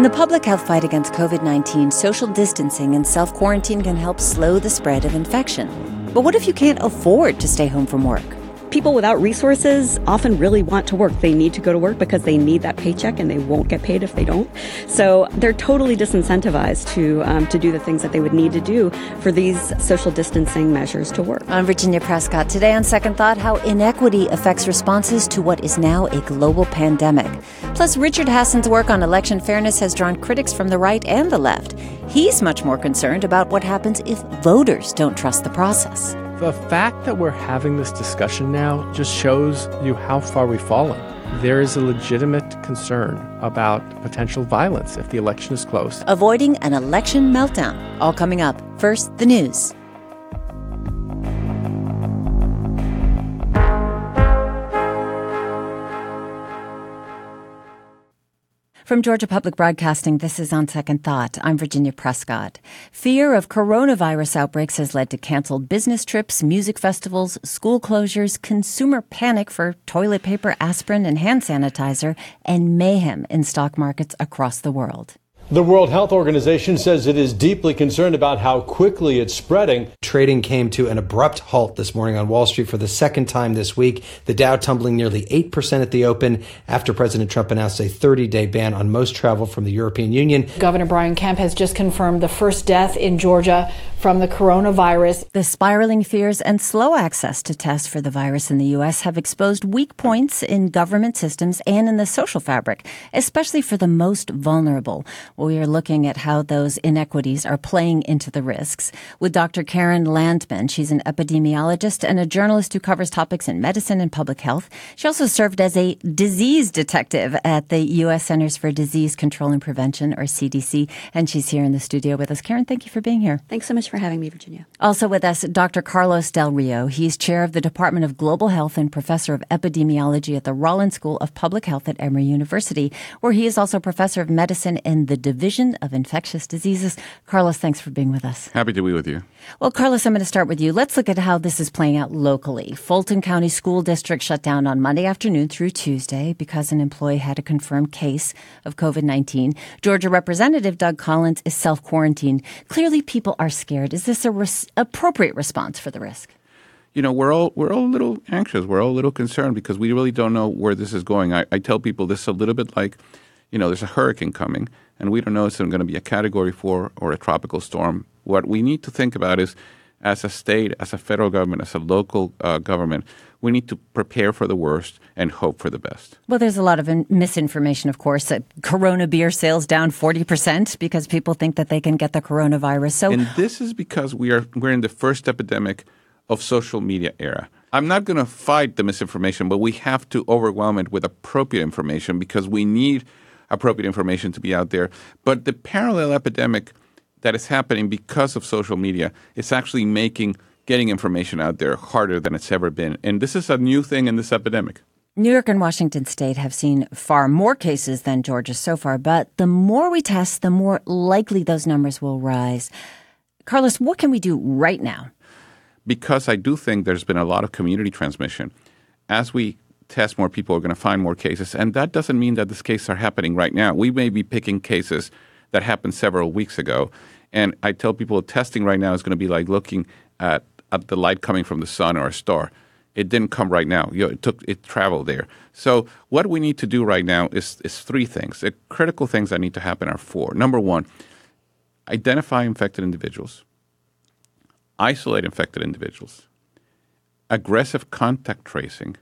In the public health fight against COVID 19, social distancing and self quarantine can help slow the spread of infection. But what if you can't afford to stay home from work? People without resources often really want to work. They need to go to work because they need that paycheck and they won't get paid if they don't. So they're totally disincentivized to, um, to do the things that they would need to do for these social distancing measures to work. I'm Virginia Prescott. Today on Second Thought, how inequity affects responses to what is now a global pandemic. Plus, Richard Hasen's work on election fairness has drawn critics from the right and the left. He's much more concerned about what happens if voters don't trust the process. The fact that we're having this discussion now just shows you how far we've fallen. There is a legitimate concern about potential violence if the election is close. Avoiding an election meltdown. All coming up. First, the news. From Georgia Public Broadcasting, this is On Second Thought. I'm Virginia Prescott. Fear of coronavirus outbreaks has led to canceled business trips, music festivals, school closures, consumer panic for toilet paper, aspirin, and hand sanitizer, and mayhem in stock markets across the world. The World Health Organization says it is deeply concerned about how quickly it's spreading. Trading came to an abrupt halt this morning on Wall Street for the second time this week. The Dow tumbling nearly 8% at the open after President Trump announced a 30 day ban on most travel from the European Union. Governor Brian Kemp has just confirmed the first death in Georgia from the coronavirus. The spiraling fears and slow access to tests for the virus in the U.S. have exposed weak points in government systems and in the social fabric, especially for the most vulnerable. We are looking at how those inequities are playing into the risks with Dr. Keren Landman. She's an epidemiologist and a journalist who covers topics in medicine and public health. She also served as a disease detective at the U.S. Centers for Disease Control and Prevention, or CDC, and she's here in the studio with us. Keren, thank you for being here. Thanks so much for having me, Virginia. Also with us, Dr. Carlos Del Rio. He's chair of the Department of Global Health and professor of epidemiology at the Rollins School of Public Health at Emory University, where he is also professor of medicine in the Division of Infectious Diseases. Carlos, thanks for being with us. Happy to be with you. Well, Carlos, I'm going to start with you. Let's look at how this is playing out locally. Fulton County School District shut down on Monday afternoon through Tuesday because an employee had a confirmed case of COVID 19. Georgia Representative Doug Collins is self quarantined. Clearly, people are scared. Is this a res- appropriate response for the risk? You know, we're all we're all a little anxious. We're all a little concerned because we really don't know where this is going. I, I tell people this is a little bit like, you know, there's a hurricane coming, and we don't know if it's going to be a Category Four or a tropical storm. What we need to think about is, as a state, as a federal government, as a local uh, government, we need to prepare for the worst and hope for the best. Well, there's a lot of in- misinformation, of course. That Corona beer sales down 40% because people think that they can get the coronavirus. So, and this is because we are we're in the first epidemic of social media era. I'm not going to fight the misinformation, but we have to overwhelm it with appropriate information because we need appropriate information to be out there. But the parallel epidemic that is happening because of social media is actually making getting information out there harder than it's ever been. And this is a new thing in this epidemic. New York and Washington state have seen far more cases than Georgia so far, but the more we test, the more likely those numbers will rise. Carlos, what can we do right now? Because I do think there's been a lot of community transmission. As we test more people, we're going to find more cases. And that doesn't mean that these cases are happening right now. We may be picking cases that happened several weeks ago. And I tell people testing right now is going to be like looking at, the light coming from the sun or a star. It didn't come right now. You know, it took it traveled there. So what we need to do right now is is three things. The critical things that need to happen are four. Number one, identify infected individuals, isolate infected individuals, aggressive contact tracing,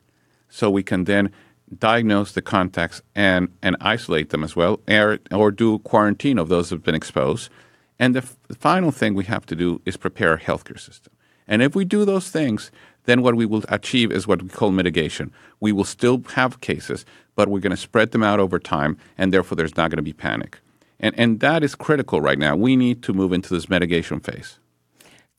so we can then diagnose the contacts and, and isolate them as well, or, or do quarantine of those who have been exposed. And the, f- the final thing we have to do is prepare our healthcare system. And if we do those things, then what we will achieve is what we call mitigation. We will still have cases, but we're going to spread them out over time, and therefore there's not going to be panic. And, and that is critical right now. We need to move into this mitigation phase.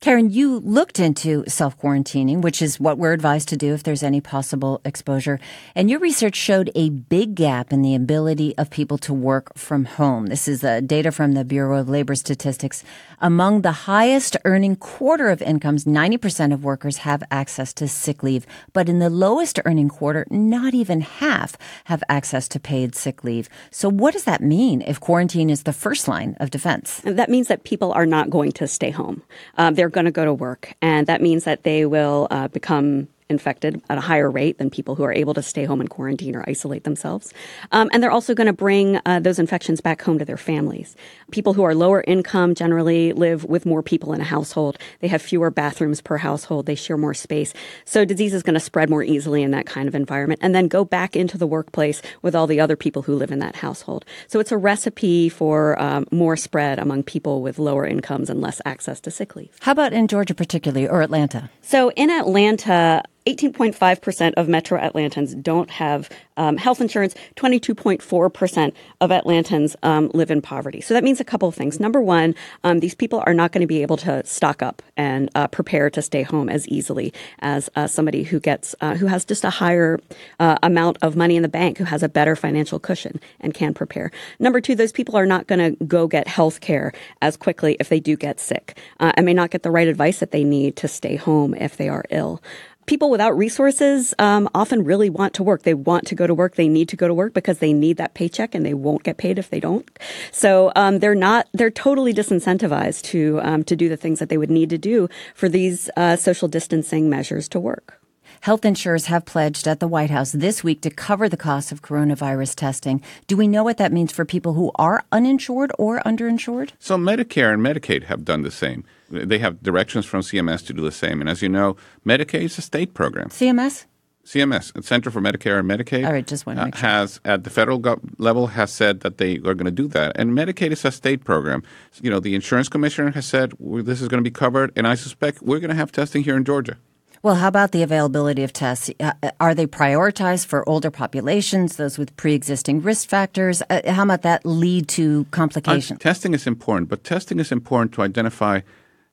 Keren, you looked into self quarantining, which is what we're advised to do if there's any possible exposure. And your research showed a big gap in the ability of people to work from home. This is uh, data from the Bureau of Labor Statistics. Among the highest earning quarter of incomes, 90% of workers have access to sick leave. But in the lowest earning quarter, not even half have access to paid sick leave. So what does that mean if quarantine is the first line of defense? That means that people are not going to stay home. Um, they're going to go to work. And that means that they will uh, become infected at a higher rate than people who are able to stay home and quarantine or isolate themselves. Um, and they're also going to bring uh, those infections back home to their families. People who are lower income generally live with more people in a household. They have fewer bathrooms per household. They share more space. So disease is going to spread more easily in that kind of environment and then go back into the workplace with all the other people who live in that household. So it's a recipe for um, more spread among people with lower incomes and less access to sick leave. How about in Georgia, particularly, or Atlanta? So in Atlanta, 18.5% of Metro Atlantans don't have um, health insurance. 22.4% of Atlantans um, live in poverty. So that means a couple of things. Number one, um, these people are not going to be able to stock up and uh, prepare to stay home as easily as uh, somebody who gets uh, who has just a higher uh, amount of money in the bank, who has a better financial cushion and can prepare. Number two, those people are not going to go get health care as quickly if they do get sick uh, and may not get the right advice that they need to stay home if they are ill people without resources um, often really want to work. They want to go to work. They need to go to work because they need that paycheck, and they won't get paid if they don't. So um, they're not. They're totally disincentivized to um, to do the things that they would need to do for these uh, social distancing measures to work. Health insurers have pledged at the White House this week to cover the cost of coronavirus testing. Do we know what that means for people who are uninsured or underinsured? So Medicare and Medicaid have done the same. They have directions from CMS to do the same. And as you know, Medicaid is a state program. CMS? CMS, Center for Medicare and Medicaid, All right, just make uh, has at the federal go- level has said that they are going to do that, and Medicaid is a state program. You know, the insurance commissioner has said well, this is going to be covered, and I suspect we're going to have testing here in Georgia. Well, how about the availability of tests? Uh, are they prioritized for older populations, those with pre-existing risk factors? Uh, how might that lead to Uh, complications? testing is important, but testing is important to identify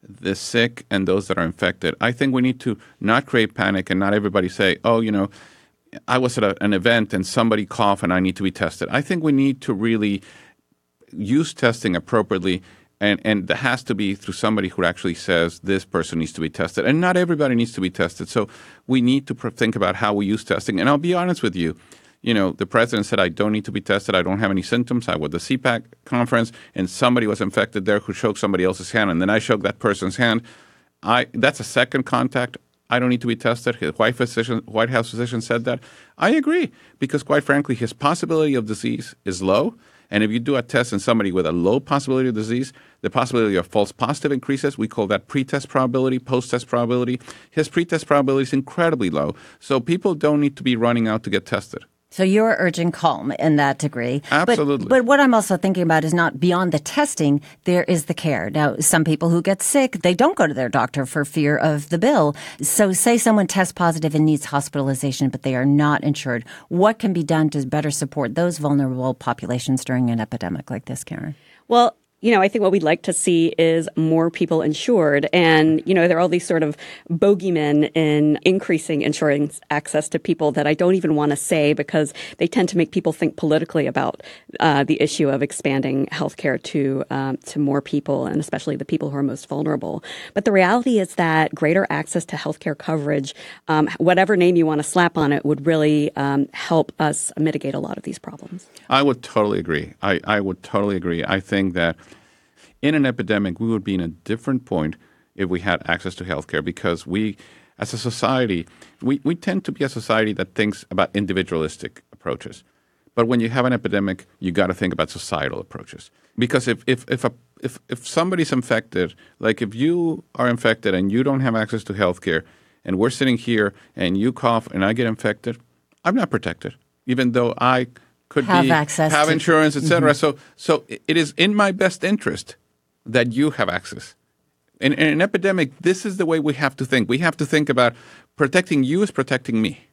the sick and those that are infected. I think we need to not create panic and not everybody say, oh, you know, I was at a, an event and somebody coughed and I need to be tested. I think we need to really use testing appropriately. And, and that has to be through somebody who actually says this person needs to be tested. And not everybody needs to be tested. So we need to pr- think about how we use testing. And I'll be honest with you you know, the president said, I don't need to be tested. I don't have any symptoms. I was at the CPAC conference and somebody was infected there who shook somebody else's hand. And then I shook that person's hand. I That's a second contact. I don't need to be tested. His White, physician, White House physician said that. I agree because, quite frankly, his possibility of disease is low. And if you do a test in somebody with a low possibility of disease, the possibility of false positive increases. We call that pre-test probability, post-test probability. His pre-test probability is incredibly low. So people don't need to be running out to get tested. So you're urging calm in that degree. But- Absolutely. But, what I'm also thinking about is not beyond the testing, there is the care. Now, some people who get sick, they don't go to their doctor for fear of the bill. So say someone tests positive and needs hospitalization, but they are not insured. What can be done to better support those vulnerable populations during an epidemic like this, Keren? Well, you know, I think what we'd like to see is more people insured. And, you know, there are all these sort of bogeymen in increasing insurance access to people that I don't even want to say because they tend to make people think politically about uh, the issue of expanding healthcare to, um, to more people and especially the people who are most vulnerable. But the reality is that greater access to healthcare coverage, um, whatever name you want to slap on it, would really um, help us mitigate a lot of these problems. I would totally agree. I, I would totally agree. I think that in an epidemic, we would be in a different point if we had access to healthcare because we, as a society, we, we tend to be a society that thinks about individualistic approaches. But when you have an epidemic, you got to think about societal approaches. Because if, if, if, a, if, if somebody's infected, like if you are infected and you don't have access to healthcare, and we're sitting here and you cough and I get infected, I'm not protected, even though I could Have be, access have to- insurance, etc. Mm-hmm. So, so it is in my best interest that you have access. In, in an epidemic, this is the way we have to think. We have to think about protecting you is protecting me.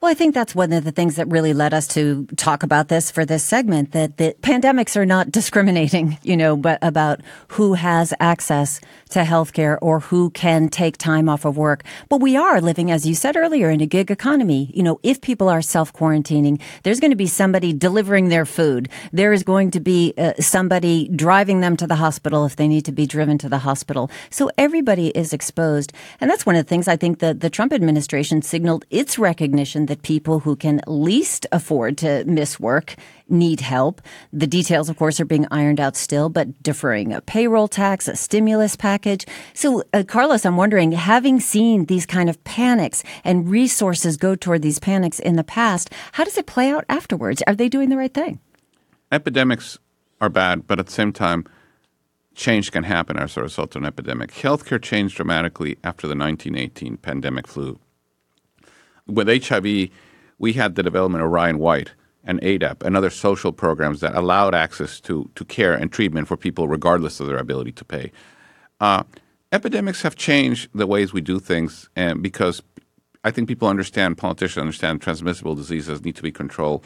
Well, I think that's one of the things that really led us to talk about this for this segment that the pandemics are not discriminating, you know, but about who has access to healthcare or who can take time off of work. But we are living, as you said earlier, in a gig economy. You know, if people are self quarantining, there's going to be somebody delivering their food. There is going to be uh, somebody driving them to the hospital if they need to be driven to the hospital. So everybody is exposed. And that's one of the things I think that the Trump administration signaled its recognition that people who can least afford to miss work need help. The details, of course, are being ironed out still, but deferring a payroll tax, a stimulus package. So, uh, Carlos, I'm wondering, having seen these kind of panics and resources go toward these panics in the past, how does it play out afterwards? Are they doing the right thing? Epidemics are bad, but at the same time, change can happen as a result of an epidemic. Healthcare changed dramatically after the 1918 pandemic flu with HIV, we had the development of Ryan White and ADAP and other social programs that allowed access to, to care and treatment for people regardless of their ability to pay. Uh, epidemics have changed the ways we do things and because I think people understand, politicians understand transmissible diseases need to be controlled.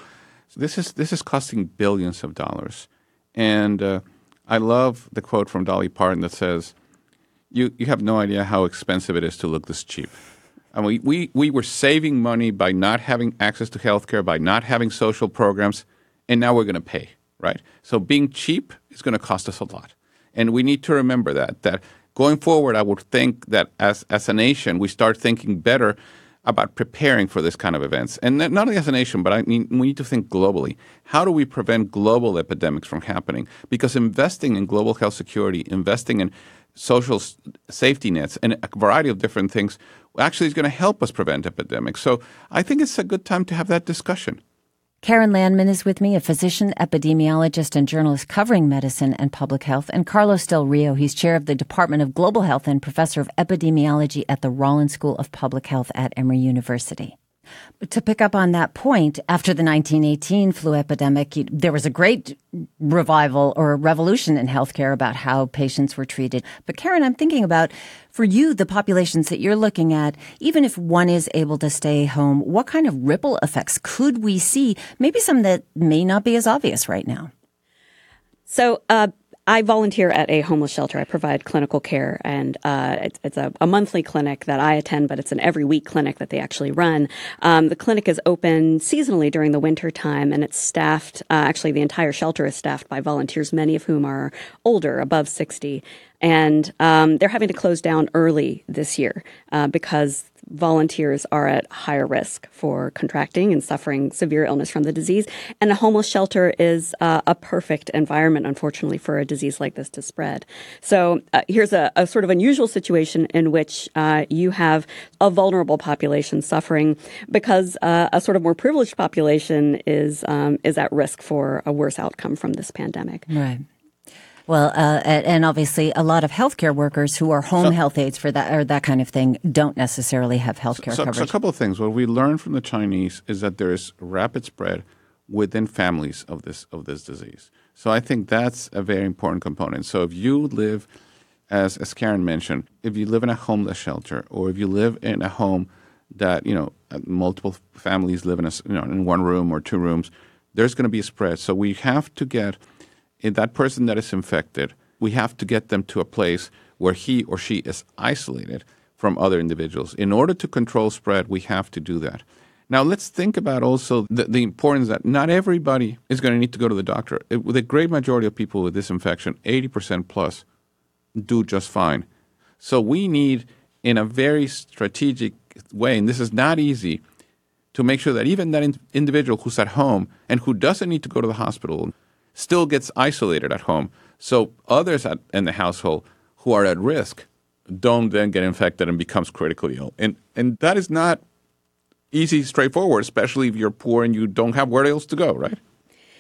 So this is this is costing billions of dollars. And uh, I love the quote from Dolly Parton that says, you, you have no idea how expensive it is to look this cheap. And we, we, we were saving money by not having access to healthcare, by not having social programs, and now we're going to pay, right? So being cheap is going to cost us a lot. And we need to remember that, that going forward, I would think that as, as a nation, we start thinking better about preparing for this kind of events. And not only as a nation, but I mean, we need to think globally. How do we prevent global epidemics from happening? Because investing in global health security, investing in social safety nets, and a variety of different things actually is going to help us prevent epidemics. So I think it's a good time to have that discussion. Keren Landman is with me, a physician, epidemiologist, and journalist covering medicine and public health. And Carlos Del Rio, he's chair of the Department of Global Health and professor of epidemiology at the Rollins School of Public Health at Emory University. To pick up on that point, after the 1918 flu epidemic, there was a great revival or revolution in healthcare about how patients were treated. But Keren, I'm thinking about for you, the populations that you're looking at, even if one is able to stay home, what kind of ripple effects could we see? Maybe some that may not be as obvious right now. So, uh, I volunteer at a homeless shelter. I provide clinical care, and uh, it's, it's a, a, monthly clinic that I attend, but it's an every week clinic that they actually run. Um, the clinic is open seasonally during the winter time, and it's staffed. Uh, actually, the entire shelter is staffed by volunteers, many of whom are older, above sixty, and um, they're having to close down early this year uh, because volunteers are at higher risk for contracting and suffering severe illness from the disease. And a homeless shelter is uh, a perfect environment, unfortunately, for a disease like this to spread. So uh, here's a, a, sort of unusual situation in which uh, you have a vulnerable population suffering because uh, a sort of more privileged population is um, is at risk for a worse outcome from this pandemic. Right. Well, uh, and obviously, a lot of healthcare workers who are home so, health aides for that or that kind of thing don't necessarily have healthcare so, coverage. So, a couple of things. What we learned from the Chinese is that there is rapid spread within families of this of this disease. So, I think that's a very important component. So, if you live, as as Keren mentioned, if you live in a homeless shelter or if you live in a home that you know multiple families live in a you know in one room or two rooms, there's going to be a spread. So, we have to get in that person that is infected, we have to get them to a place where he or she is isolated from other individuals. In order to control spread, we have to do that. Now, let's think about also the, the importance that not everybody is going to need to go to the doctor. It, the great majority of people with this infection, 80% plus, do just fine. So we need, in a very strategic way, and this is not easy, to make sure that even that in- individual who's at home and who doesn't need to go to the hospital still gets isolated at home. So others at, in the household who are at risk don't then get infected and becomes critically ill. And and that is not easy, straightforward, especially if you're poor and you don't have where else to go, right?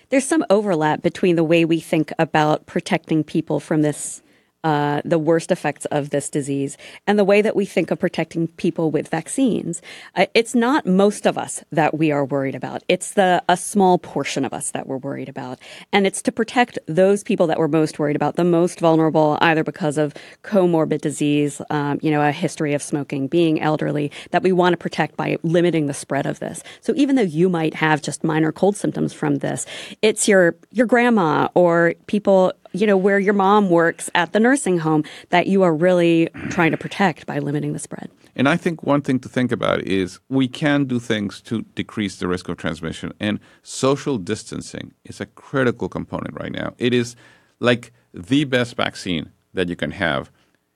There's some overlap between the way we think about protecting people from this uh, the worst effects of this disease and the way that we think of protecting people with vaccines. Uh, it's not most of us that we are worried about. It's the a small portion of us that we're worried about, and it's to protect those people that we're most worried about, the most vulnerable, either because of comorbid disease, um, you know, a history of smoking, being elderly, that we want to protect by limiting the spread of this. So even though you might have just minor cold symptoms from this, it's your your grandma or people you know, where your mom works at the nursing home that you are really trying to protect by limiting the spread. And I think one thing to think about is we can do things to decrease the risk of transmission, and social distancing is a critical component right now. It is like the best vaccine that you can have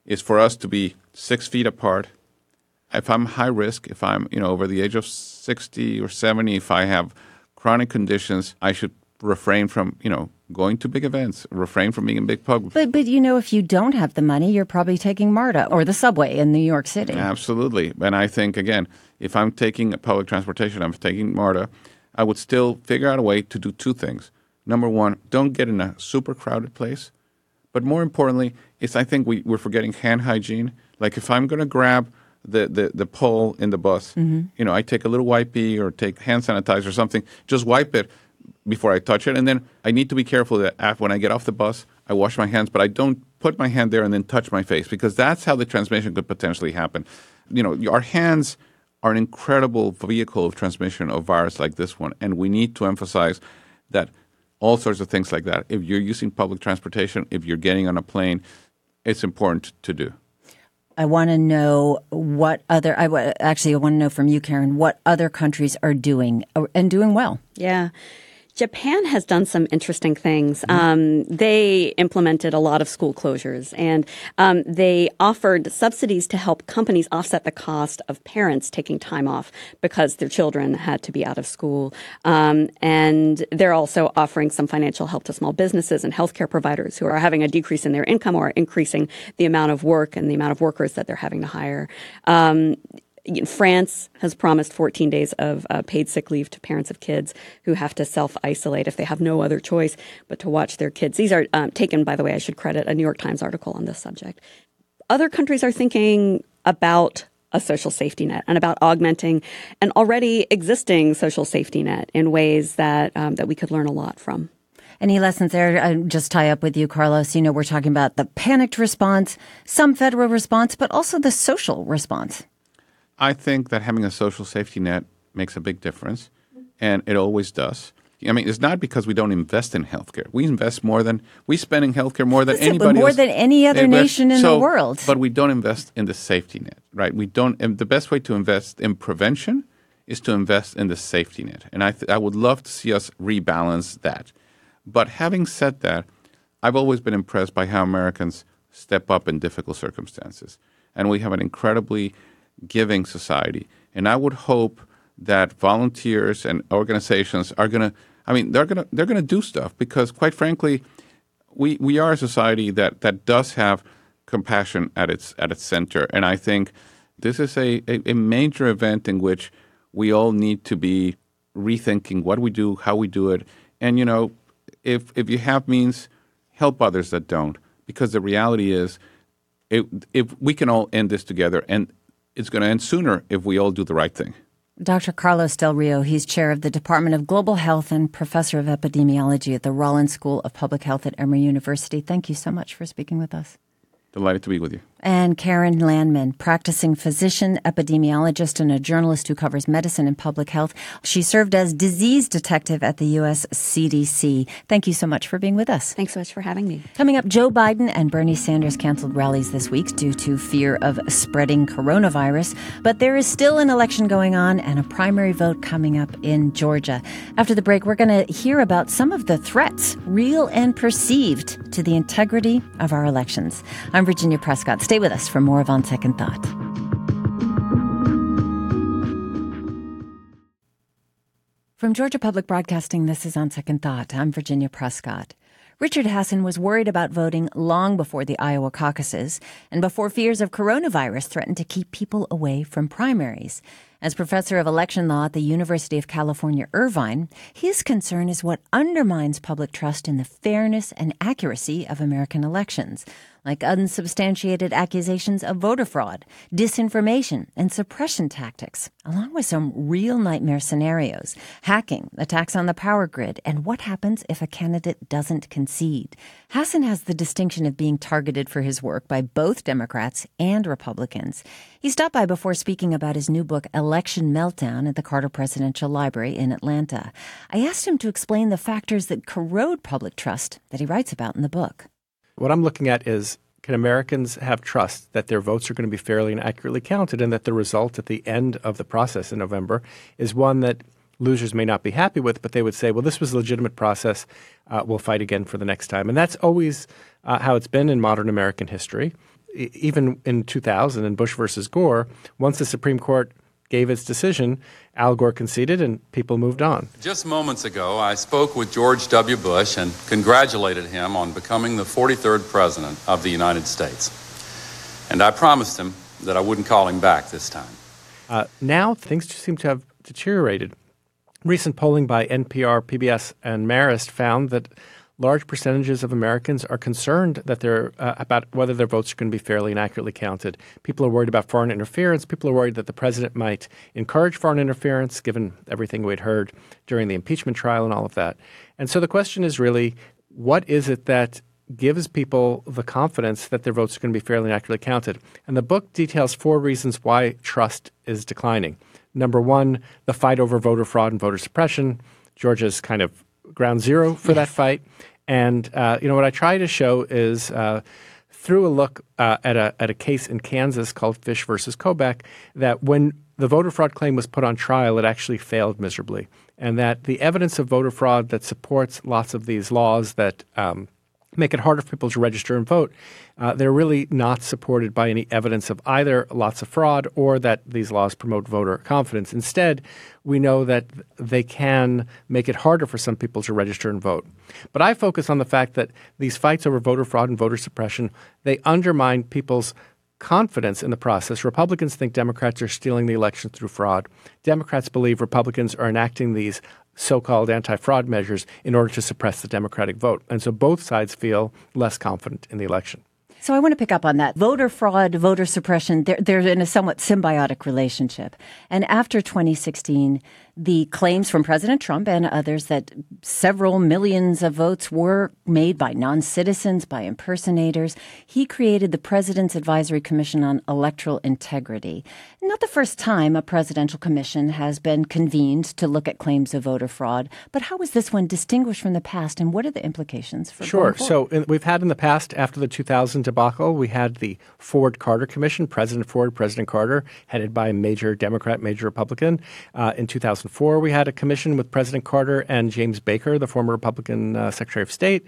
is for us to be six feet apart. If I'm high risk, if I'm you know over the age of sixty or seventy, if I have chronic conditions, I should refrain from you know going to big events, refrain from being in big public. But but you know, if you don't have the money, you're probably taking MARTA or the subway in New York City. Absolutely, and I think again, if I'm taking public transportation, I'm taking MARTA, I would still figure out a way to do two things. Number one, don't get in a super crowded place, but more importantly, is I think we, we're forgetting hand hygiene. Like if I'm going to grab the, the, the pole in the bus, mm-hmm. you know, I take a little wipey or take hand sanitizer or something, just wipe it before I touch it. And then I need to be careful that after, when I get off the bus, I wash my hands, but I don't put my hand there and then touch my face because that's how the transmission could potentially happen. You know, our hands are an incredible vehicle of transmission of virus like this one, and we need to emphasize that all sorts of things like that. If you're using public transportation, if you're getting on a plane, it's important to do. I want to know what other. I actually I want to know from you, Keren, what other countries are doing and doing well. Yeah. Japan has done some interesting things. Mm-hmm. Um, they implemented a lot of school closures and um, they offered subsidies to help companies offset the cost of parents taking time off because their children had to be out of school. Um, and they're also offering some financial help to small businesses and healthcare providers who are having a decrease in their income or increasing the amount of work and the amount of workers that they're having to hire. France has promised 14 days of uh, paid sick leave to parents of kids who have to self isolate if they have no other choice but to watch their kids. These are um, taken, by the way, I should credit a New York Times article on this subject. Other countries are thinking about a social safety net and about augmenting an already existing social safety net in ways that um, that we could learn a lot from. Any lessons there? I just tie up with you, Carlos. You know, we're talking about the panicked response, some federal response, but also the social response. I think that having a social safety net makes a big difference, and it always does. I mean, it's not because we don't invest in healthcare. We invest more than we spend in healthcare more than Listen, anybody more else. than any other nation in so, the world. But we don't invest in the safety net, right? We don't. And the best way to invest in prevention is to invest in the safety net, and I th- I would love to see us rebalance that. But having said that, I've always been impressed by how Americans step up in difficult circumstances, and we have an incredibly giving society. And I would hope that volunteers and organizations are going to I mean they're going to they're going to do stuff because quite frankly we we are a society that that does have compassion at its at its center. And I think this is a, a, a major event in which we all need to be rethinking what we do, how we do it, and you know, if if you have means, help others that don't, because the reality is, if, if we can all end this together, and it's going to end sooner if we all do the right thing. Dr. Carlos Del Rio, he's chair of the Department of Global Health and professor of epidemiology at the Rollins School of Public Health at Emory University. Thank you so much for speaking with us. Delighted to be with you. And Keren Landman, practicing physician, epidemiologist, and a journalist who covers medicine and public health. She served as disease detective at the U.S. CDC. Thank you so much for being with us. Thanks so much for having me. Coming up, Joe Biden and Bernie Sanders canceled rallies this week due to fear of spreading coronavirus. But there is still an election going on and a primary vote coming up in Georgia. After the break, we're going to hear about some of the threats, real and perceived, to the integrity of our elections. I'm Virginia Prescott. Stay with us for more of On Second Thought. From Georgia Public Broadcasting, this is On Second Thought. I'm Virginia Prescott. Richard Hasen was worried about voting long before the Iowa caucuses and before fears of coronavirus threatened to keep people away from primaries. As professor of election law at the University of California, Irvine, his concern is what undermines public trust in the fairness and accuracy of American elections like unsubstantiated accusations of voter fraud, disinformation, and suppression tactics, along with some real nightmare scenarios hacking, attacks on the power grid, and what happens if a candidate doesn't concede. Hasen has the distinction of being targeted for his work by both Democrats and Republicans. He stopped by before speaking about his new book, Election Meltdown, at the Carter Presidential Library in Atlanta. I asked him to explain the factors that corrode public trust that he writes about in the book. What I'm looking at is can Americans have trust that their votes are going to be fairly and accurately counted and that the result at the end of the process in November is one that losers may not be happy with, but they would say, well, this was a legitimate process. Uh, we'll fight again for the next time. And that's always uh, how it's been in modern American history. E- even in 2000 in Bush versus Gore, once the Supreme Court gave its decision, Al Gore conceded and people moved on. Just moments ago, I spoke with George W. Bush and congratulated him on becoming the 43rd President of the United States. And I promised him that I wouldn't call him back this time. Uh, now things seem to have deteriorated. Recent polling by NPR, PBS, and Marist found that large percentages of Americans are concerned that they're uh, about whether their votes are going to be fairly and accurately counted. People are worried about foreign interference. People are worried that the president might encourage foreign interference, given everything we'd heard during the impeachment trial and all of that. And so the question is really, what is it that gives people the confidence that their votes are going to be fairly and accurately counted? And the book details four reasons why trust is declining. Number one, the fight over voter fraud and voter suppression. Georgia's kind of ground zero for yes. that fight. And uh, you know what I try to show is uh, through a look uh, at a at a case in Kansas called Fish versus Kobach that when the voter fraud claim was put on trial, it actually failed miserably, and that the evidence of voter fraud that supports lots of these laws that um, make it harder for people to register and vote. Uh, they're really not supported by any evidence of either lots of fraud or that these laws promote voter confidence. Instead, we know that they can make it harder for some people to register and vote. But I focus on the fact that these fights over voter fraud and voter suppression, they undermine people's confidence in the process. Republicans think Democrats are stealing the election through fraud. Democrats believe Republicans are enacting these so called anti fraud measures in order to suppress the Democratic vote. And so both sides feel less confident in the election. So I want to pick up on that. Voter fraud, voter suppression, they're, they're in a somewhat symbiotic relationship. And after 2016, the claims from President Trump and others that several millions of votes were made by non citizens, by impersonators. He created the President's Advisory Commission on Electoral Integrity. Not the first time a presidential commission has been convened to look at claims of voter fraud, but how is this one distinguished from the past and what are the implications for Sure. So in, we've had in the past, after the 2000 debacle, we had the Ford Carter Commission, President Ford, President Carter, headed by a major Democrat, major Republican. Uh, in 2000 2004, we had a commission with President Carter and James Baker, the former Republican uh, Secretary of State.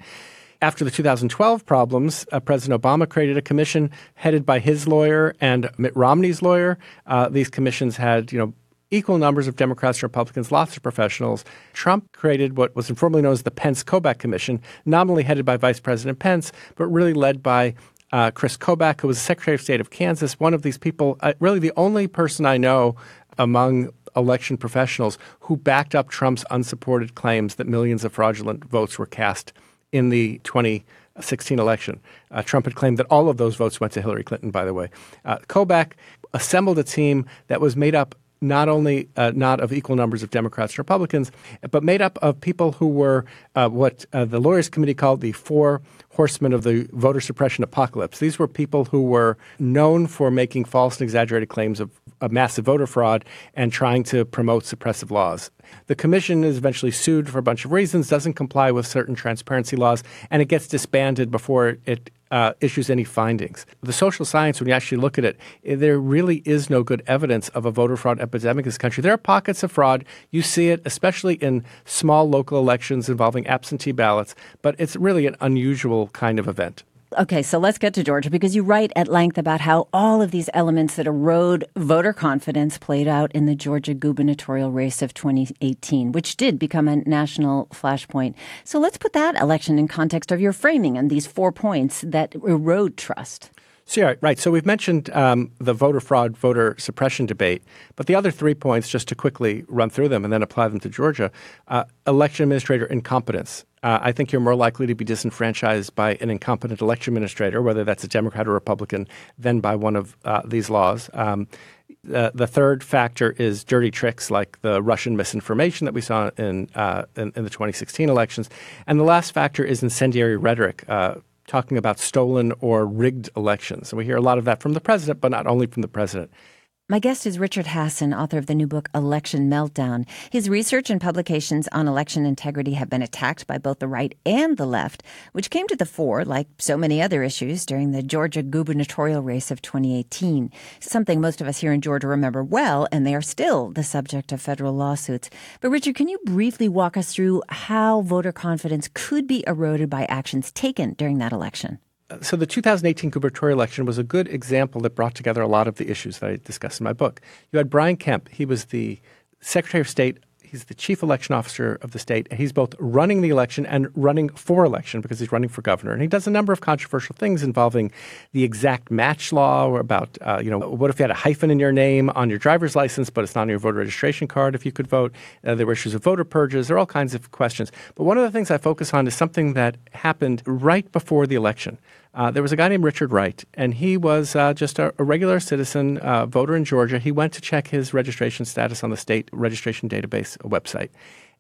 After the 2012 problems, uh, President Obama created a commission headed by his lawyer and Mitt Romney's lawyer. Uh, these commissions had, you know, equal numbers of Democrats and Republicans, lots of professionals. Trump created what was informally known as the Pence Kobach Commission, nominally headed by Vice President Pence, but really led by uh, Chris Kobach, who was Secretary of State of Kansas, one of these people, uh, really the only person I know among election professionals who backed up Trump's unsupported claims that millions of fraudulent votes were cast in the 2016 election. Uh, Trump had claimed that all of those votes went to Hillary Clinton, by the way. Uh, Kobach assembled a team that was made up not only uh, not of equal numbers of Democrats and Republicans, but made up of people who were uh, what uh, the lawyers committee called the four horsemen of the voter suppression apocalypse. These were people who were known for making false and exaggerated claims of, of massive voter fraud and trying to promote suppressive laws. The commission is eventually sued for a bunch of reasons, doesn't comply with certain transparency laws, and it gets disbanded before it uh, issues any findings. The social science, when you actually look at it, eh, there really is no good evidence of a voter fraud epidemic in this country. There are pockets of fraud. You see it, especially in small local elections involving absentee ballots, but it's really an unusual kind of event. Okay, so let's get to Georgia because you write at length about how all of these elements that erode voter confidence played out in the Georgia gubernatorial race of 2018, which did become a national flashpoint. So let's put that election in context of your framing and these four points that erode trust. So, yeah, right. So we've mentioned um, the voter fraud, voter suppression debate, but the other three points, just to quickly run through them and then apply them to Georgia, uh, election administrator incompetence. Uh, I think you're more likely to be disenfranchised by an incompetent election administrator, whether that's a Democrat or Republican, than by one of uh, these laws. Um, uh, the third factor is dirty tricks like the Russian misinformation that we saw in, uh, in, in, the 2016 elections. And the last factor is incendiary rhetoric. Uh, talking about stolen or rigged elections. And we hear a lot of that from the president, but not only from the president. My guest is Richard Hasen, author of the new book Election Meltdown. His research and publications on election integrity have been attacked by both the right and the left, which came to the fore, like so many other issues, during the Georgia gubernatorial race of 2018. Something most of us here in Georgia remember well, and they are still the subject of federal lawsuits. But, Richard, can you briefly walk us through how voter confidence could be eroded by actions taken during that election? So the 2018 gubernatorial election was a good example that brought together a lot of the issues that I discussed in my book. You had Brian Kemp. He was the Secretary of State. He's the chief election officer of the state. And he's both running the election and running for election because he's running for governor. And he does a number of controversial things involving the exact match law or about, uh, you know, what if you had a hyphen in your name on your driver's license, but it's not on your voter registration card if you could vote? Uh, there were issues of voter purges. There are all kinds of questions. But one of the things I focus on is something that happened right before the election. Uh, there was a guy named Richard Wright, and he was uh, just a, a, regular citizen uh, voter in Georgia. He went to check his registration status on the state registration database website.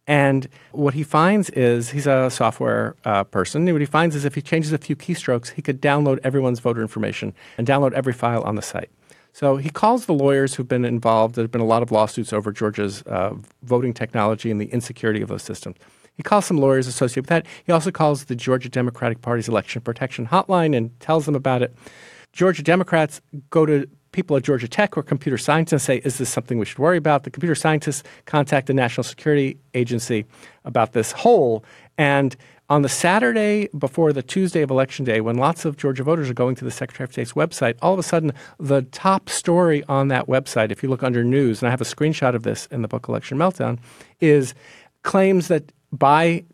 And what he finds is he's a software uh, person. And what he finds is if he changes a few keystrokes, he could download everyone's voter information and download every file on the site. So he calls the lawyers who've been involved. There have been a lot of lawsuits over Georgia's uh, voting technology and the insecurity of those systems. He calls some lawyers associated with that. He also calls the Georgia Democratic Party's election protection hotline and tells them about it. Georgia Democrats go to people at Georgia Tech or computer scientists and say, Is this something we should worry about? The computer scientists contact the National Security Agency about this hole. And on the Saturday before the Tuesday of Election Day, when lots of Georgia voters are going to the Secretary of State's website, all of a sudden the top story on that website, if you look under news, and I have a screenshot of this in the book Election Meltdown, is claims that by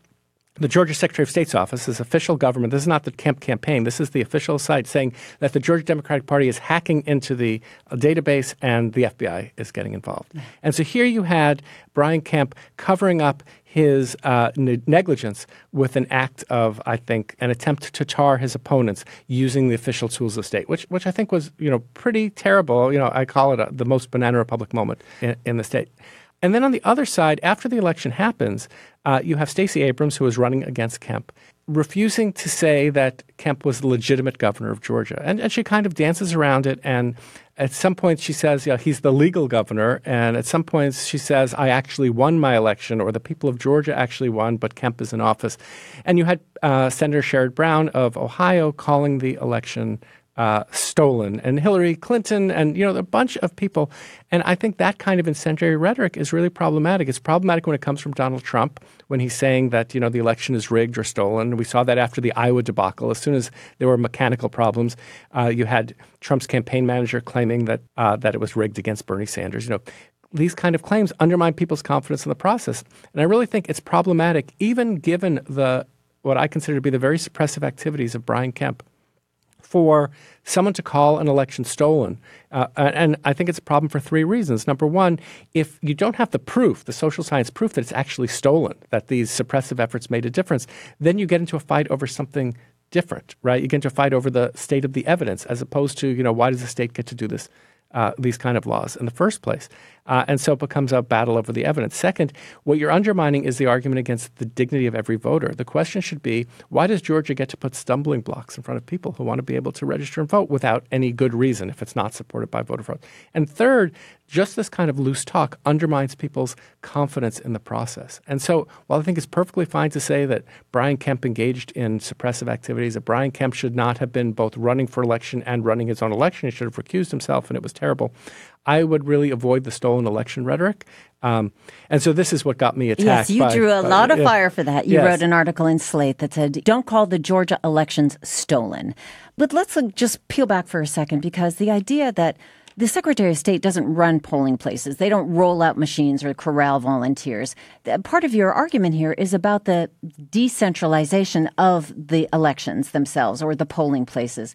the Georgia Secretary of State's office, this official government, this is not the Kemp campaign, this is the official site saying that the Georgia Democratic Party is hacking into the uh, database and the FBI is getting involved. And so here you had Brian Kemp covering up his uh, ne- negligence with an act of, I think, an attempt to tar his opponents using the official tools of state, which, which I think was, you know, pretty terrible. You know, I call it a, the most banana republic moment in, in the state. And then on the other side, after the election happens, uh, you have Stacey Abrams, who is running against Kemp, refusing to say that Kemp was the legitimate governor of Georgia. And, and she kind of dances around it. And at some point, she says, yeah, he's the legal governor. And at some points, she says, I actually won my election, or the people of Georgia actually won, but Kemp is in office. And you had uh, Senator Sherrod Brown of Ohio calling the election uh, stolen, and Hillary Clinton, and you know a bunch of people. And I think that kind of incendiary rhetoric is really problematic. It's problematic when it comes from Donald Trump when he's saying that you know the election is rigged or stolen. We saw that after the Iowa debacle. As soon as there were mechanical problems, uh, you had Trump's campaign manager claiming that uh, that it was rigged against Bernie Sanders. You know. These kind of claims undermine people's confidence in the process. And I really think it's problematic, even given the what I consider to be the very suppressive activities of Brian Kemp for someone to call an election stolen. Uh, and I think it's a problem for three reasons. Number one, if you don't have the proof, the social science proof that it's actually stolen, that these suppressive efforts made a difference, then you get into a fight over something different, right? You get into a fight over the state of the evidence as opposed to, you know, why does the state get to do this? Uh, these kind of laws in the first place. Uh, and so it becomes a battle over the evidence. Second, what you're undermining is the argument against the dignity of every voter. The question should be why does Georgia get to put stumbling blocks in front of people who want to be able to register and vote without any good reason if it's not supported by voter fraud? And third, just this kind of loose talk undermines people's confidence in the process. And so while I think it's perfectly fine to say that Brian Kemp engaged in suppressive activities, that Brian Kemp should not have been both running for election and running his own election, he should have recused himself and it was terrible. I would really avoid the stolen election rhetoric. Um, and so this is what got me attacked. Yes, you by, drew a by, lot of yeah. fire for that. You yes. wrote an article in Slate that said, don't call the Georgia elections stolen. But let's just peel back for a second because the idea that the Secretary of State doesn't run polling places. They don't roll out machines or corral volunteers. Part of your argument here is about the decentralization of the elections themselves or the polling places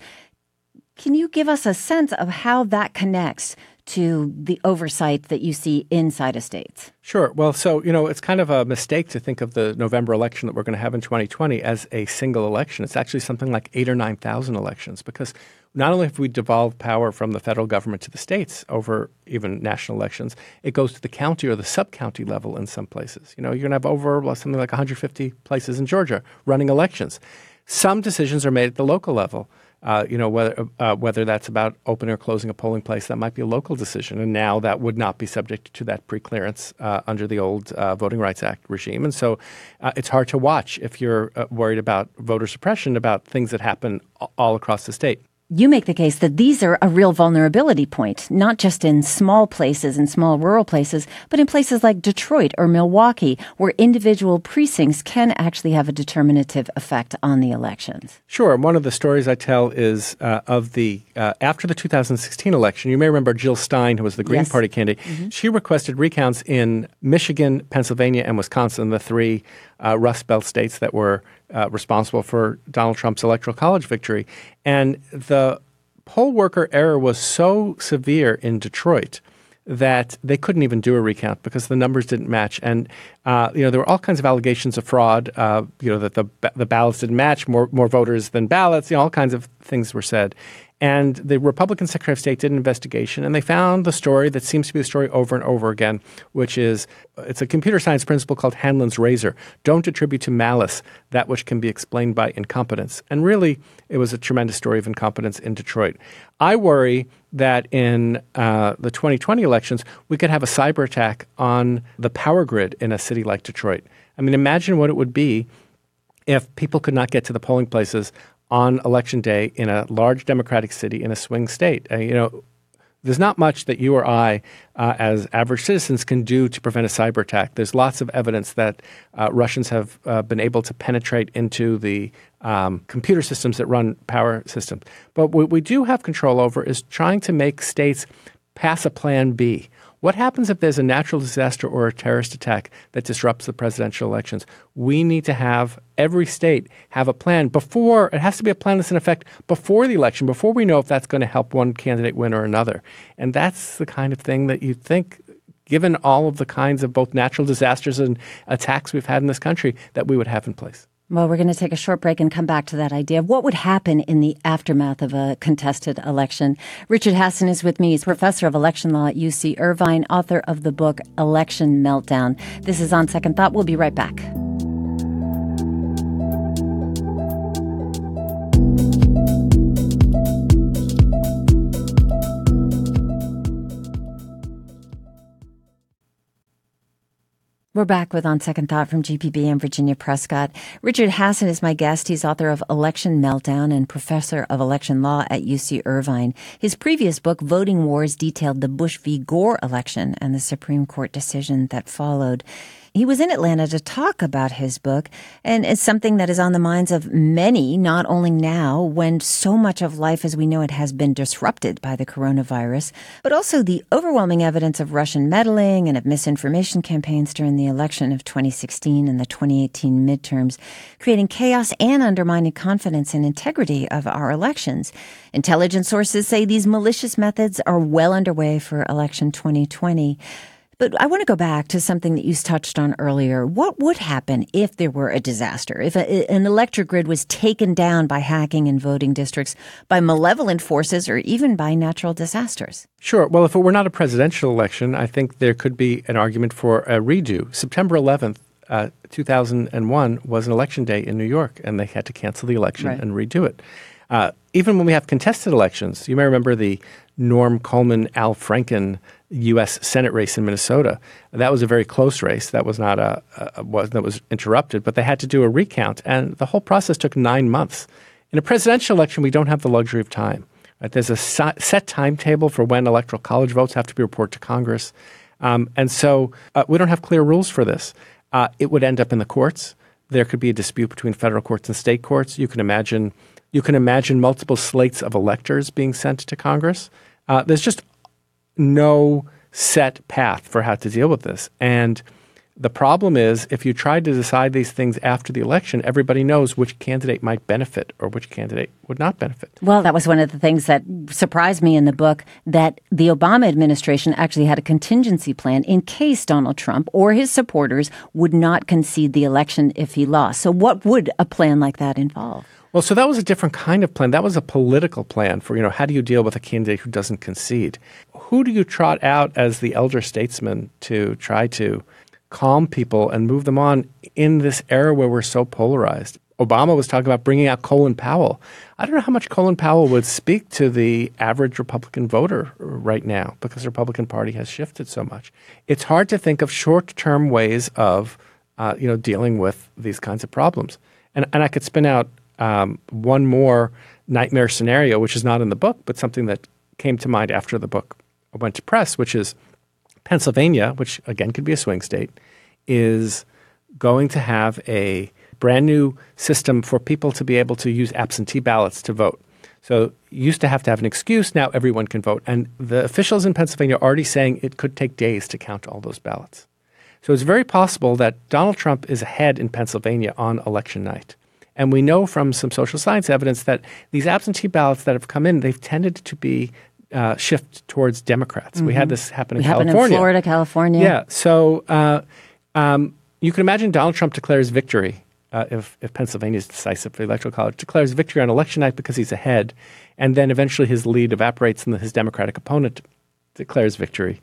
Can you give us a sense of how that connects to the oversight that you see inside of states? Sure. Well, so, you know, it's kind of a mistake to think of the November election that we're going to have in 2020 as a single election. It's actually something like eight or 9,000 elections because not only have we devolved power from the federal government to the states over even national elections, it goes to the county or the sub county level in some places. You know, you're going to have over something like 150 places in Georgia running elections. Some decisions are made at the local level. Uh, you know whether uh, whether that's about opening or closing a polling place, that might be a local decision, and now that would not be subject to that preclearance uh, under the old uh, Voting Rights Act regime, and so uh, it's hard to watch if you're uh, worried about voter suppression about things that happen all across the state you make the case that these are a real vulnerability point, not just in small places and small rural places, but in places like Detroit or Milwaukee, where individual precincts can actually have a determinative effect on the elections. Sure. One of the stories I tell is uh, of the uh, after the 2016 election. You may remember Jill Stein, who was the Green yes. Party candidate. Mm-hmm. She requested recounts in Michigan, Pennsylvania, and Wisconsin, the three uh, Rust Belt states that were uh, responsible for Donald Trump's electoral college victory. And the poll worker error was so severe in Detroit that they couldn't even do a recount because the numbers didn't match. And uh, you know there were all kinds of allegations of fraud. Uh, you know that the the ballots didn't match more more voters than ballots. You know all kinds of things were said. And the Republican Secretary of State did an investigation, and they found the story that seems to be the story over and over again, which is it's a computer science principle called Hanlon's razor. Don't attribute to malice that which can be explained by incompetence. And really, it was a tremendous story of incompetence in Detroit. I worry that in uh, the 2020 elections, we could have a cyber attack on the power grid in a city like Detroit. I mean, imagine what it would be if people could not get to the polling places on election day in a large Democratic city in a swing state. Uh, you know, there's not much that you or I, uh, as average citizens, can do to prevent a cyber attack. There's lots of evidence that uh, Russians have uh, been able to penetrate into the um, computer systems that run power systems. But what we do have control over is trying to make states pass a plan B. What happens if there's a natural disaster or a terrorist attack that disrupts the presidential elections? We need to have every state have a plan before it has to be a plan that's in effect before the election, before we know if that's going to help one candidate win or another. And that's the kind of thing that you think given all of the kinds of both natural disasters and attacks we've had in this country that we would have in place. Well, we're going to take a short break and come back to that idea of what would happen in the aftermath of a contested election. Richard Hasen is with me. He's professor of election law at UC Irvine, author of the book Election Meltdown. This is On Second Thought. We'll be right back. We're back with On Second Thought from GPB and Virginia Prescott. Richard Hasen is my guest. He's author of Election Meltdown and professor of election law at UC Irvine. His previous book, Voting Wars, detailed the Bush v. Gore election and the Supreme Court decision that followed. He was in Atlanta to talk about his book, and it's something that is on the minds of many, not only now when so much of life as we know it has been disrupted by the coronavirus, but also the overwhelming evidence of Russian meddling and of misinformation campaigns during the election of 2016 and the 2018 midterms, creating chaos and undermining confidence and integrity of our elections. Intelligence sources say these malicious methods are well underway for election 2020. But I want to go back to something that you touched on earlier. What would happen if there were a disaster? If a, an electric grid was taken down by hacking in voting districts, by malevolent forces, or even by natural disasters? Sure. Well, if it were not a presidential election, I think there could be an argument for a redo. September 11th, uh, 2001 was an election day in New York, and they had to cancel the election right. and redo it. Uh, even when we have contested elections, you may remember the Norm Coleman, Al Franken U.S. Senate race in Minnesota. That was a very close race. That was not a, a was that was interrupted, but they had to do a recount, and the whole process took nine months. In a presidential election, we don't have the luxury of time. Right? There's a set timetable for when electoral college votes have to be reported to Congress, um, and so uh, we don't have clear rules for this. Uh, it would end up in the courts. There could be a dispute between federal courts and state courts. You can imagine you can imagine multiple slates of electors being sent to Congress. Uh, there's just no set path for how to deal with this. And The problem is if you tried to decide these things after the election, everybody knows which candidate might benefit or which candidate would not benefit. Well, that was one of the things that surprised me in the book that the Obama administration actually had a contingency plan in case Donald Trump or his supporters would not concede the election if he lost. So, what would a plan like that involve? Well, so that was a different kind of plan. That was a political plan for, you know, how do you deal with a candidate who doesn't concede? Who do you trot out as the elder statesman to try to calm people and move them on in this era where we're so polarized? Obama was talking about bringing out Colin Powell. I don't know how much Colin Powell would speak to the average Republican voter right now because the Republican Party has shifted so much. It's hard to think of short-term ways of, uh, you know, dealing with these kinds of problems. And, and I could spin out um, one more nightmare scenario, which is not in the book, but something that came to mind after the book went to press, which is Pennsylvania, which again could be a swing state, is going to have a brand new system for people to be able to use absentee ballots to vote. So used to have to have an excuse. Now everyone can vote. And the officials in Pennsylvania are already saying it could take days to count all those ballots. So it's very possible that Donald Trump is ahead in Pennsylvania on election night. And we know from some social science evidence that these absentee ballots that have come in, they've tended to be uh, shift towards Democrats. Mm-hmm. We had mm-hmm. this happen in we California. in Florida, California. Yeah. So uh, um, you can imagine Donald Trump declares victory uh, if, if Pennsylvania is decisive for the Electoral College, declares victory on election night because he's ahead, and then eventually his lead evaporates and his Democratic opponent declares victory.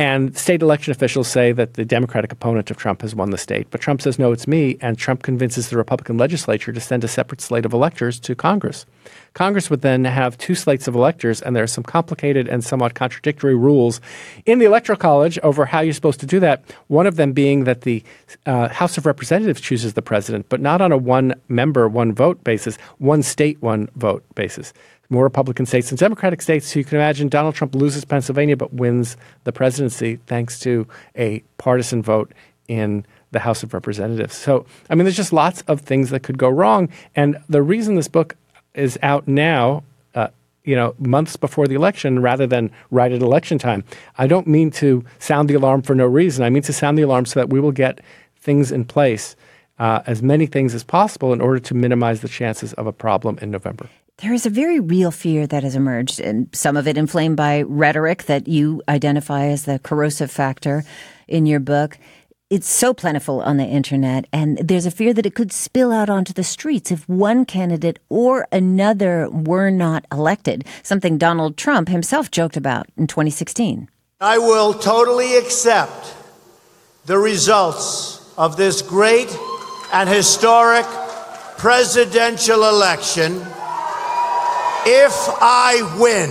And state election officials say that the Democratic opponent of Trump has won the state. But Trump says, no, it's me. And Trump convinces the Republican legislature to send a separate slate of electors to Congress. Congress would then have two slates of electors, and there are some complicated and somewhat contradictory rules in the Electoral College over how you're supposed to do that. One of them being that the uh, House of Representatives chooses the president, but not on a one member, one vote basis, one state, one vote basis more Republican states than Democratic states. So you can imagine Donald Trump loses Pennsylvania but wins the presidency thanks to a partisan vote in the House of Representatives. So, I mean, there's just lots of things that could go wrong. And the reason this book is out now, uh, you know, months before the election rather than right at election time, I don't mean to sound the alarm for no reason. I mean to sound the alarm so that we will get things in place. Uh, as many things as possible in order to minimize the chances of a problem in November. There is a very real fear that has emerged, and some of it inflamed by rhetoric that you identify as the corrosive factor in your book. It's so plentiful on the internet, and there's a fear that it could spill out onto the streets if one candidate or another were not elected, something Donald Trump himself joked about in 2016. I will totally accept the results of this great and historic presidential election if I win.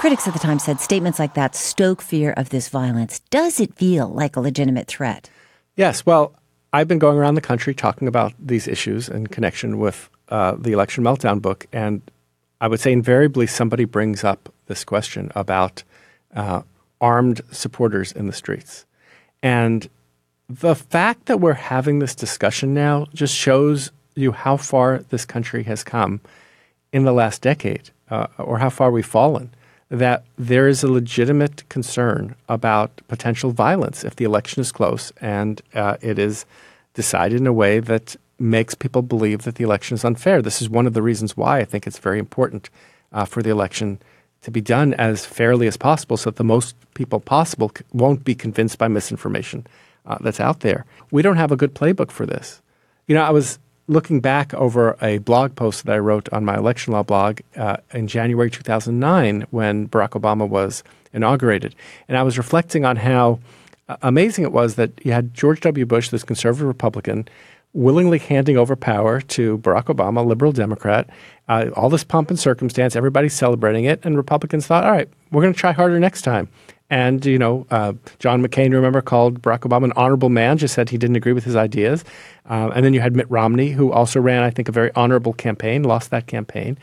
Critics at the time said statements like that stoke fear of this violence. Does it feel like a legitimate threat? Yes. Well, I've been going around the country talking about these issues in connection with uh, the election meltdown book, and I would say invariably somebody brings up this question about uh, armed supporters in the streets. And the fact that we're having this discussion now just shows you how far this country has come in the last decade, uh, or how far we've fallen. That there is a legitimate concern about potential violence if the election is close and uh, it is decided in a way that makes people believe that the election is unfair. This is one of the reasons why I think it's very important uh, for the election to be done as fairly as possible so that the most people possible won't be convinced by misinformation uh, that's out there. We don't have a good playbook for this. You know, I was looking back over a blog post that I wrote on my election law blog uh, in January 2009 when Barack Obama was inaugurated. And I was reflecting on how uh, amazing it was that you had George W. Bush, this conservative Republican, willingly handing over power to Barack Obama, liberal Democrat. Uh, all this pomp and circumstance, everybody celebrating it. And Republicans thought, all right, we're going to try harder next time. And, you know, uh, John McCain, remember, called Barack Obama an honorable man, just said he didn't agree with his ideas. Uh, and then you had Mitt Romney, who also ran, I think, a very honorable campaign, lost that campaign.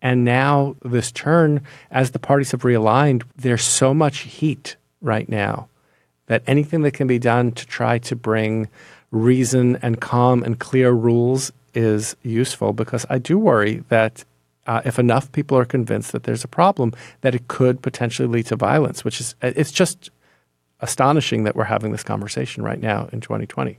And now, this turn, as the parties have realigned, there's so much heat right now that anything that can be done to try to bring reason and calm and clear rules is useful because I do worry that uh, if enough people are convinced that there's a problem, that it could potentially lead to violence, which is it's just astonishing that we're having this conversation right now in 2020.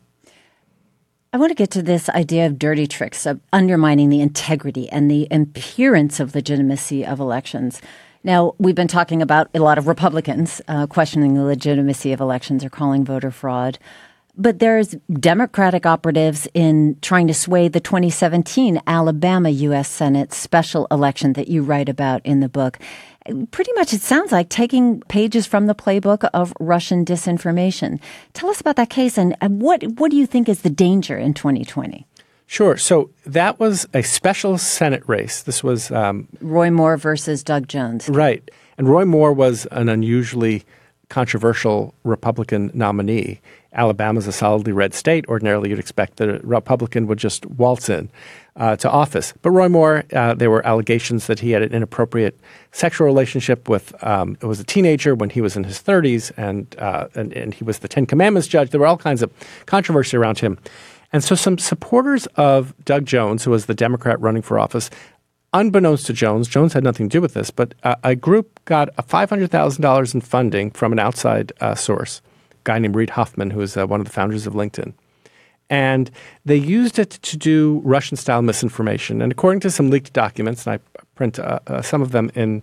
I want to get to this idea of dirty tricks, of undermining the integrity and the appearance of legitimacy of elections. Now, we've been talking about a lot of Republicans uh, questioning the legitimacy of elections or calling voter fraud. But there's Democratic operatives in trying to sway the 2017 Alabama U.S. Senate special election that you write about in the book. Pretty much, it sounds like taking pages from the playbook of Russian disinformation. Tell us about that case and what, what do you think is the danger in 2020? Sure. So that was a special Senate race. This was um, Roy Moore versus Doug Jones. Right. And Roy Moore was an unusually controversial Republican nominee. Alabama's a solidly red state. Ordinarily, you'd expect that a Republican would just waltz in uh, to office. But Roy Moore, uh, there were allegations that he had an inappropriate sexual relationship with. Um, it was a teenager when he was in his 30s, and, uh, and and he was the Ten Commandments judge. There were all kinds of controversy around him. And so, some supporters of Doug Jones, who was the Democrat running for office, unbeknownst to Jones, Jones had nothing to do with this, but uh, a group got $500,000 in funding from an outside uh, source, guy named Reid Hoffman, who is uh, one of the founders of LinkedIn. And they used it to do Russian style misinformation. And according to some leaked documents, and I print uh, uh, some of them in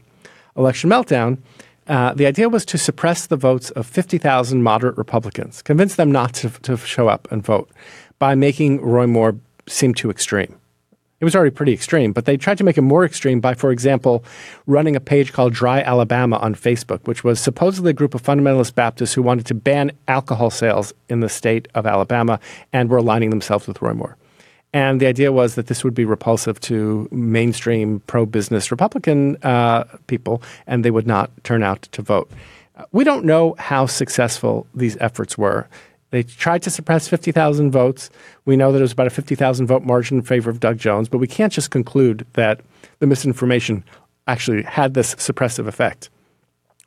Election Meltdown, uh, the idea was to suppress the votes of 50,000 moderate Republicans, convince them not to, to show up and vote by making Roy Moore seem too extreme. It was already pretty extreme, but they tried to make it more extreme by, for example, running a page called Dry Alabama on Facebook, which was supposedly a group of fundamentalist Baptists who wanted to ban alcohol sales in the state of Alabama and were aligning themselves with Roy Moore. And the idea was that this would be repulsive to mainstream pro business Republican uh, people, and they would not turn out to vote. We don't know how successful these efforts were. They tried to suppress 50,000 votes. We know that it was about a 50,000 vote margin in favor of Doug Jones, but we can't just conclude that the misinformation actually had this suppressive effect.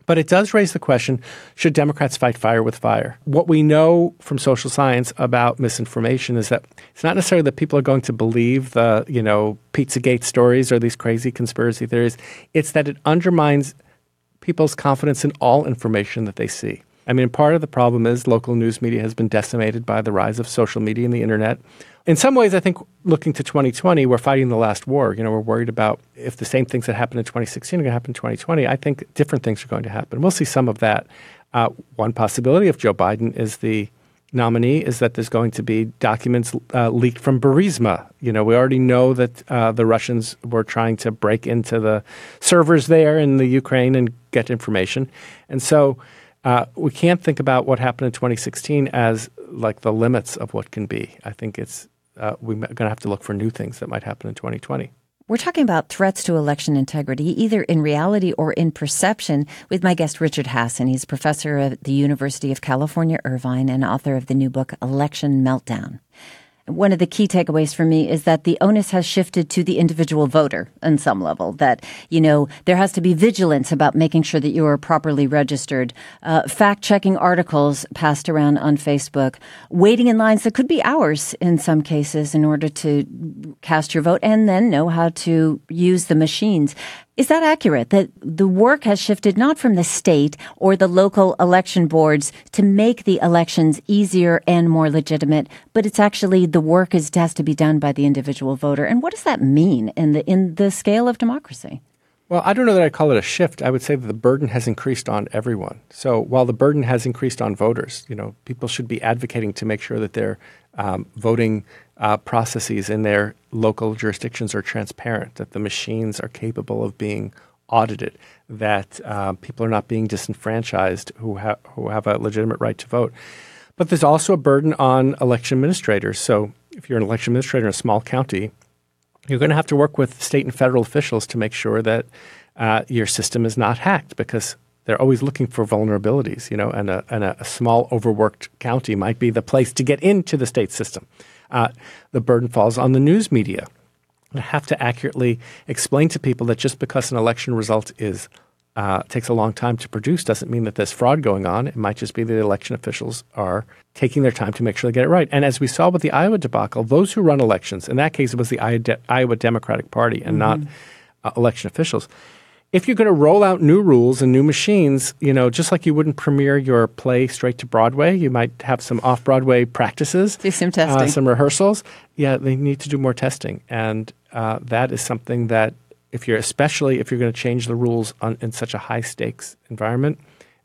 But it does raise the question should Democrats fight fire with fire? What we know from social science about misinformation is that it's not necessarily that people are going to believe the, you know, Pizzagate stories or these crazy conspiracy theories. It's that it undermines people's confidence in all information that they see. I mean, part of the problem is local news media has been decimated by the rise of social media and the internet. In some ways, I think looking to 2020, we're fighting the last war. You know, we're worried about if the same things that happened in 2016 are going to happen in 2020. I think different things are going to happen. We'll see some of that. Uh, one possibility if Joe Biden is the nominee is that there's going to be documents uh, leaked from Burisma. You know, we already know that uh, the Russians were trying to break into the servers there in the Ukraine and get information. And so uh, we can't think about what happened in 2016 as like the limits of what can be. I think it's uh, we're going to have to look for new things that might happen in 2020. We're talking about threats to election integrity, either in reality or in perception, with my guest Richard Hasen. He's professor at the University of California, Irvine, and author of the new book, Election Meltdown one of the key takeaways for me is that the onus has shifted to the individual voter on some level. That, you know, there has to be vigilance about making sure that you are properly registered, uh, fact checking articles passed around on Facebook, waiting in lines that could be hours in some cases in order to cast your vote, and then know how to use the machines. Is that accurate? That the work has shifted not from the state or the local election boards to make the elections easier and more legitimate, but it's actually the work is, has to be done by the individual voter. And what does that mean in the in the scale of democracy? Well, I don't know that I'd call it a shift. I would say that the burden has increased on everyone. So while the burden has increased on voters, you know, people should be advocating to make sure that their um, voting uh, processes in their local jurisdictions are transparent, that the machines are capable of being audited, that uh, people are not being disenfranchised who, ha- who have a legitimate right to vote. But there's also a burden on election administrators. So if you're an election administrator in a small county, you're going to have to work with state and federal officials to make sure that uh, your system is not hacked because they're always looking for vulnerabilities, you know, and a, and a, small overworked county might be the place to get into the state system uh, the burden falls on the news media. I have to accurately explain to people that just because an election result is uh, takes a long time to produce doesn't mean that there's fraud going on. It might just be that the election officials are taking their time to make sure they get it right. And as we saw with the Iowa debacle, those who run elections, in that case, it was the Iowa Democratic Party and mm-hmm. not uh, election officials. If you're going to roll out new rules and new machines, you know, just like you wouldn't premiere your play straight to Broadway, you might have some off Broadway practices, do some testing, uh, some rehearsals. Yeah, they need to do more testing, and uh, that is something that if you're especially if you're going to change the rules on, in such a high stakes environment,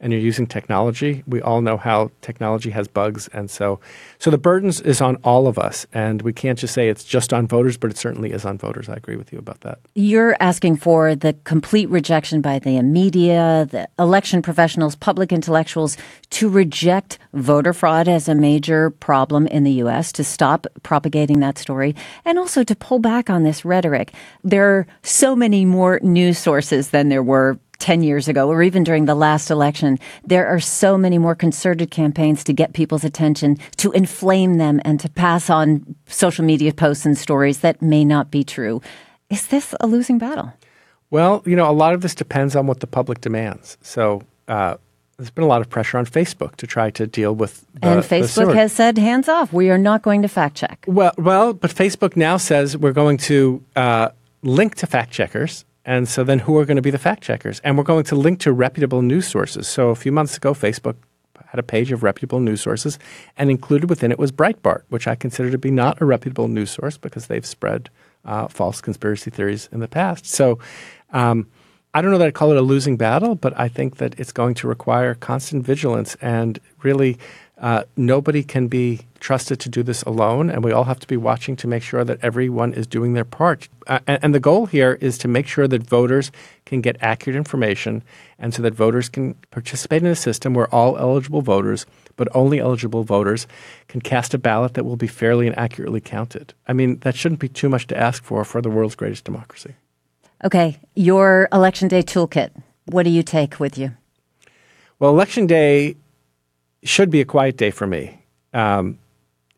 and you're using technology, we all know how technology has bugs, and so so the burdens is on all of us, and we can't just say it's just on voters, but it certainly is on voters. I agree with you about that. You're asking for the complete rejection by the media, the election professionals, public intellectuals to reject voter fraud as a major problem in the U.S., to stop propagating that story, and also to pull back on this rhetoric. There are so many more news sources than there were 10 years ago or even during the last election, there are so many more concerted campaigns to get people's attention, to inflame them, and to pass on social media posts and stories that may not be true. Is this a losing battle? Well, you know, a lot of this depends on what the public demands. So, uh, there's been a lot of pressure on Facebook to try to deal with. The, and Facebook has said, "Hands off! We are not going to fact check." Well, well, but Facebook now says we're going to uh, link to fact checkers and so then who are going to be the fact checkers? And we're going to link to reputable news sources. So a few months ago, Facebook had a page of reputable news sources, and included within it was Breitbart, which I consider to be not a reputable news source because they've spread uh, false conspiracy theories in the past. So um, I don't know that I'd call it a losing battle, but I think that it's going to require constant vigilance and really uh, nobody can be trusted to do this alone, and we all have to be watching to make sure that everyone is doing their part. Uh, and, and, the goal here is to make sure that voters can get accurate information and so that voters can participate in a system where all eligible voters, but only eligible voters, can cast a ballot that will be fairly and accurately counted. I mean, that shouldn't be too much to ask for for the world's greatest democracy. Okay, your election day toolkit. What do you take with you? Well, election day should be a quiet day for me. Um,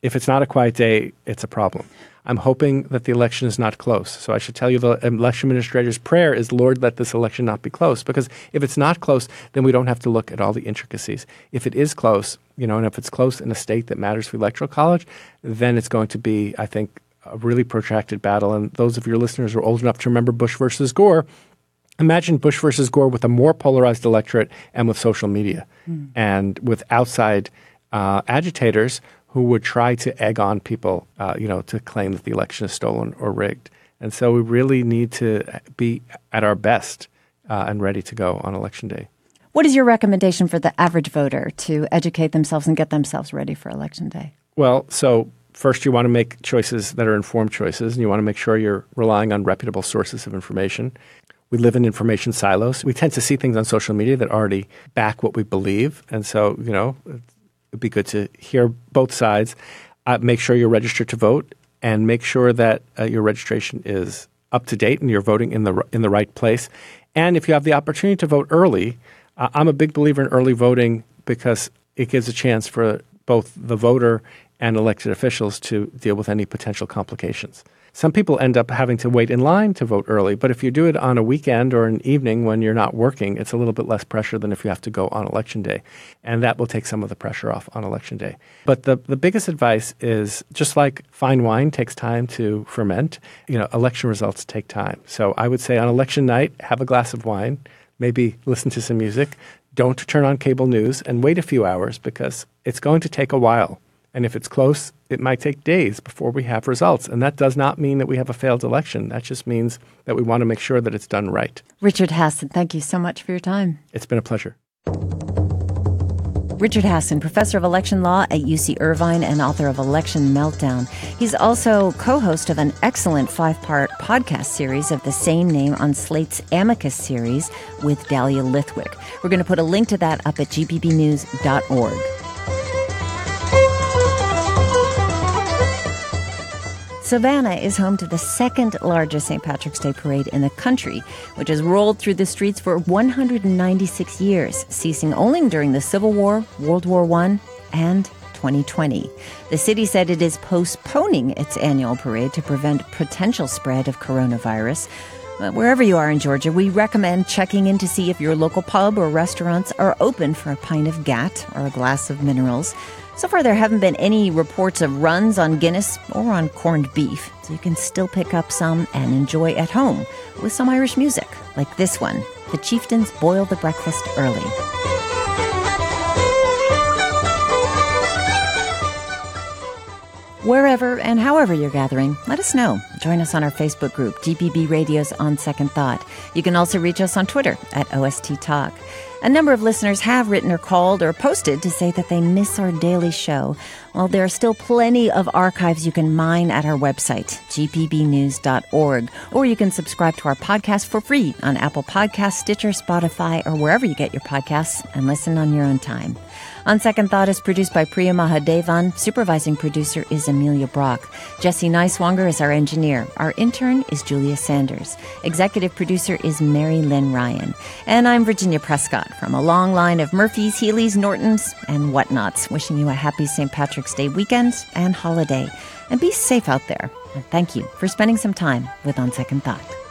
if it's not a quiet day, it's a problem. I'm hoping that the election is not close. So I should tell you the election administrator's prayer is, Lord, let this election not be close. Because if it's not close, then we don't have to look at all the intricacies. If it is close, you know, and if it's close in a state that matters for electoral college, then it's going to be, I think, a really protracted battle. And those of your listeners who are old enough to remember Bush versus Gore, imagine Bush versus Gore with a more polarized electorate and with social media mm. and with outside uh, agitators who would try to egg on people, uh, you know, to claim that the election is stolen or rigged. And so we really need to be at our best uh, and ready to go on election day. What is your recommendation for the average voter to educate themselves and get themselves ready for election day? Well, so first you want to make choices that are informed choices and you want to make sure you're relying on reputable sources of information we live in information silos. We tend to see things on social media that already back what we believe. And so, you know, it'd be good to hear both sides. Uh, make sure you're registered to vote and make sure that uh, your registration is up to date and you're voting in the, in the right place. And if you have the opportunity to vote early, uh, I'm a big believer in early voting because it gives a chance for both the voter and elected officials to deal with any potential complications. Some people end up having to wait in line to vote early, but if you do it on a weekend or an evening when you're not working, it's a little bit less pressure than if you have to go on election day. And that will take some of the pressure off on election day. But the, the biggest advice is just like fine wine takes time to ferment, you know, election results take time. So I would say on election night, have a glass of wine, maybe listen to some music, don't turn on cable news, and wait a few hours because it's going to take a while and if it's close, it might take days before we have results. And that does not mean that we have a failed election. That just means that we want to make sure that it's done right. Richard Hasen, thank you so much for your time. It's been a pleasure. Richard Hasen, professor of election law at UC Irvine and author of Election Meltdown. He's also co host of an excellent five part podcast series of the same name on Slate's Amicus series with Dahlia Lithwick. We're going to put a link to that up at gpbnews.org. Savannah is home to the second largest St. Patrick's Day parade in the country, which has rolled through the streets for 196 years, ceasing only during the Civil War, World War I, and 2020. The city said it is postponing its annual parade to prevent potential spread of coronavirus. But wherever you are in Georgia, we recommend checking in to see if your local pub or restaurants are open for a pint of GAT or a glass of minerals. So far, there haven't been any reports of runs on Guinness or on corned beef, so you can still pick up some and enjoy at home with some Irish music, like this one The chieftains boil the breakfast early. Wherever and however you're gathering, let us know. Join us on our Facebook group, GPB Radio's On Second Thought. You can also reach us on Twitter at OST Talk. A number of listeners have written or called or posted to say that they miss our daily show. Well, there are still plenty of archives you can mine at our website, gpbnews.org, or you can subscribe to our podcast for free on Apple Podcasts, Stitcher, Spotify, or wherever you get your podcasts and listen on your own time. On Second Thought is produced by Priya Mahadevan. Supervising producer is Amelia Brock. Jesse Neiswanger is our engineer. Our intern is Julia Sanders. Executive producer is Mary Lynn Ryan. And I'm Virginia Prescott from a long line of Murphys, Healy's, Nortons, and whatnots. Wishing you a happy St. Patrick's Day weekend and holiday. And be safe out there. And thank you for spending some time with On Second Thought.